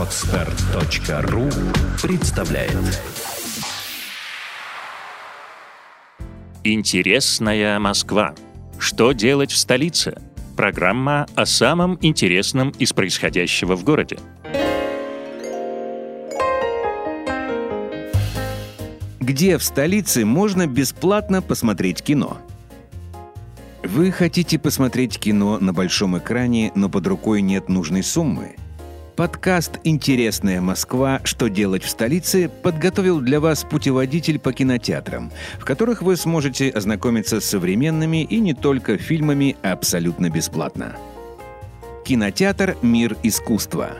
Отстар.ру представляет Интересная Москва. Что делать в столице? Программа о самом интересном из происходящего в городе. Где в столице можно бесплатно посмотреть кино? Вы хотите посмотреть кино на большом экране, но под рукой нет нужной суммы? Подкаст «Интересная Москва. Что делать в столице» подготовил для вас путеводитель по кинотеатрам, в которых вы сможете ознакомиться с современными и не только фильмами абсолютно бесплатно. Кинотеатр «Мир искусства».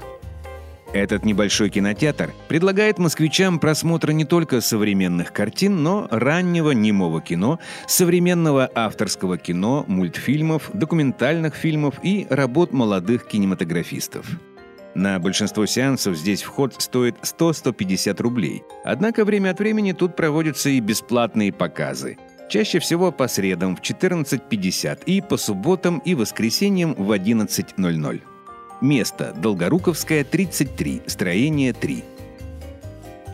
Этот небольшой кинотеатр предлагает москвичам просмотр не только современных картин, но раннего немого кино, современного авторского кино, мультфильмов, документальных фильмов и работ молодых кинематографистов. На большинство сеансов здесь вход стоит 100-150 рублей. Однако время от времени тут проводятся и бесплатные показы. Чаще всего по средам в 14.50 и по субботам и воскресеньям в 11.00. Место – Долгоруковская, 33, строение 3.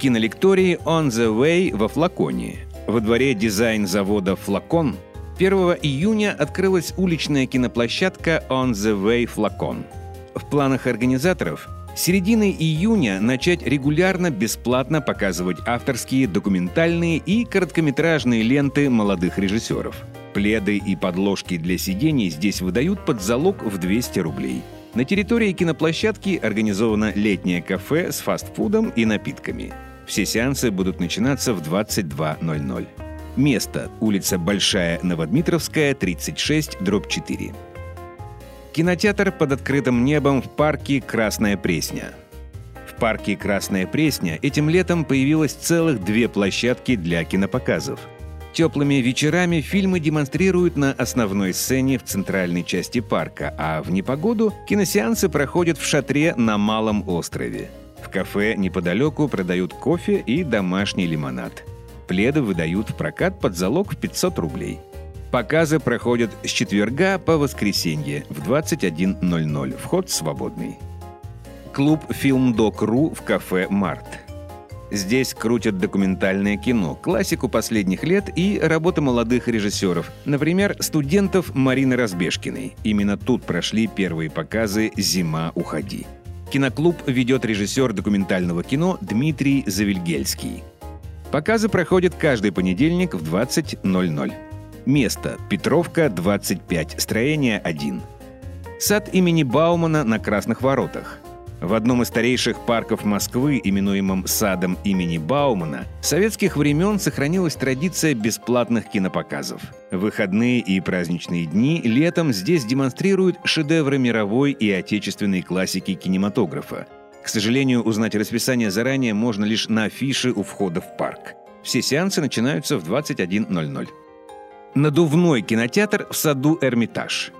Кинолектории «On the Way» во Флаконе. Во дворе дизайн-завода «Флакон» 1 июня открылась уличная киноплощадка «On the Way Флакон». В планах организаторов с середины июня начать регулярно бесплатно показывать авторские, документальные и короткометражные ленты молодых режиссеров. Пледы и подложки для сидений здесь выдают под залог в 200 рублей – на территории киноплощадки организовано летнее кафе с фастфудом и напитками. Все сеансы будут начинаться в 22.00. Место – улица Большая Новодмитровская, 36, дробь 4. Кинотеатр под открытым небом в парке «Красная Пресня». В парке «Красная Пресня» этим летом появилось целых две площадки для кинопоказов – Теплыми вечерами фильмы демонстрируют на основной сцене в центральной части парка, а в непогоду киносеансы проходят в шатре на Малом острове. В кафе неподалеку продают кофе и домашний лимонад. Пледы выдают в прокат под залог в 500 рублей. Показы проходят с четверга по воскресенье в 21.00. Вход свободный. Клуб «Фильмдок.ру» в кафе «Март». Здесь крутят документальное кино, классику последних лет и работы молодых режиссеров. Например, студентов Марины Разбежкиной. Именно тут прошли первые показы «Зима, уходи». Киноклуб ведет режиссер документального кино Дмитрий Завильгельский. Показы проходят каждый понедельник в 20.00. Место – Петровка, 25, строение 1. Сад имени Баумана на Красных воротах – в одном из старейших парков Москвы, именуемом садом имени Баумана, советских времен сохранилась традиция бесплатных кинопоказов. В выходные и праздничные дни летом здесь демонстрируют шедевры мировой и отечественной классики кинематографа. К сожалению, узнать расписание заранее можно лишь на афише у входа в парк. Все сеансы начинаются в 21.00. Надувной кинотеатр в саду «Эрмитаж».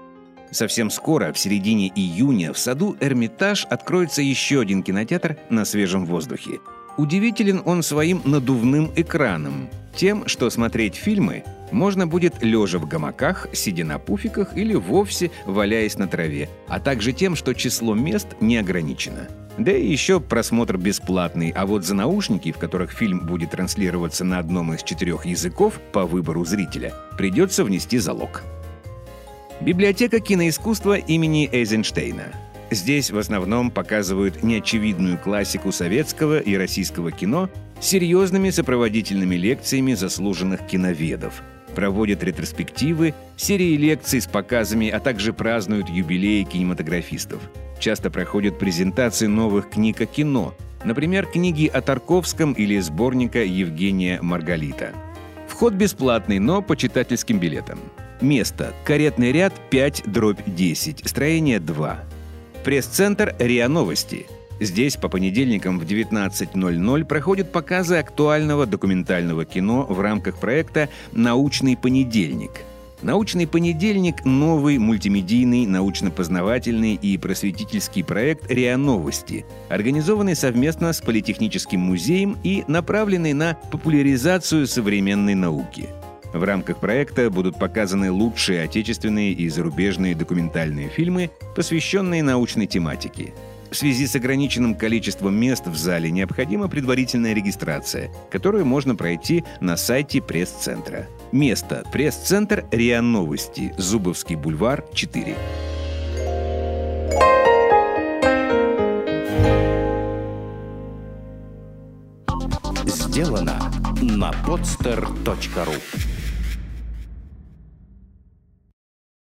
Совсем скоро, в середине июня, в саду «Эрмитаж» откроется еще один кинотеатр на свежем воздухе. Удивителен он своим надувным экраном, тем, что смотреть фильмы можно будет лежа в гамаках, сидя на пуфиках или вовсе валяясь на траве, а также тем, что число мест не ограничено. Да и еще просмотр бесплатный, а вот за наушники, в которых фильм будет транслироваться на одном из четырех языков по выбору зрителя, придется внести залог. Библиотека киноискусства имени Эйзенштейна. Здесь в основном показывают неочевидную классику советского и российского кино серьезными сопроводительными лекциями заслуженных киноведов. Проводят ретроспективы, серии лекций с показами, а также празднуют юбилеи кинематографистов. Часто проходят презентации новых книг о кино, например, книги о Тарковском или сборника Евгения Маргалита. Вход бесплатный, но по читательским билетам. Место. Каретный ряд 5 дробь 10. Строение 2. Пресс-центр РИА Новости. Здесь по понедельникам в 19.00 проходят показы актуального документального кино в рамках проекта «Научный понедельник». «Научный понедельник» — новый мультимедийный, научно-познавательный и просветительский проект РИА Новости, организованный совместно с Политехническим музеем и направленный на популяризацию современной науки — в рамках проекта будут показаны лучшие отечественные и зарубежные документальные фильмы, посвященные научной тематике. В связи с ограниченным количеством мест в зале необходима предварительная регистрация, которую можно пройти на сайте пресс-центра. Место. Пресс-центр РИА Новости. Зубовский бульвар, 4. Сделано на podster.ru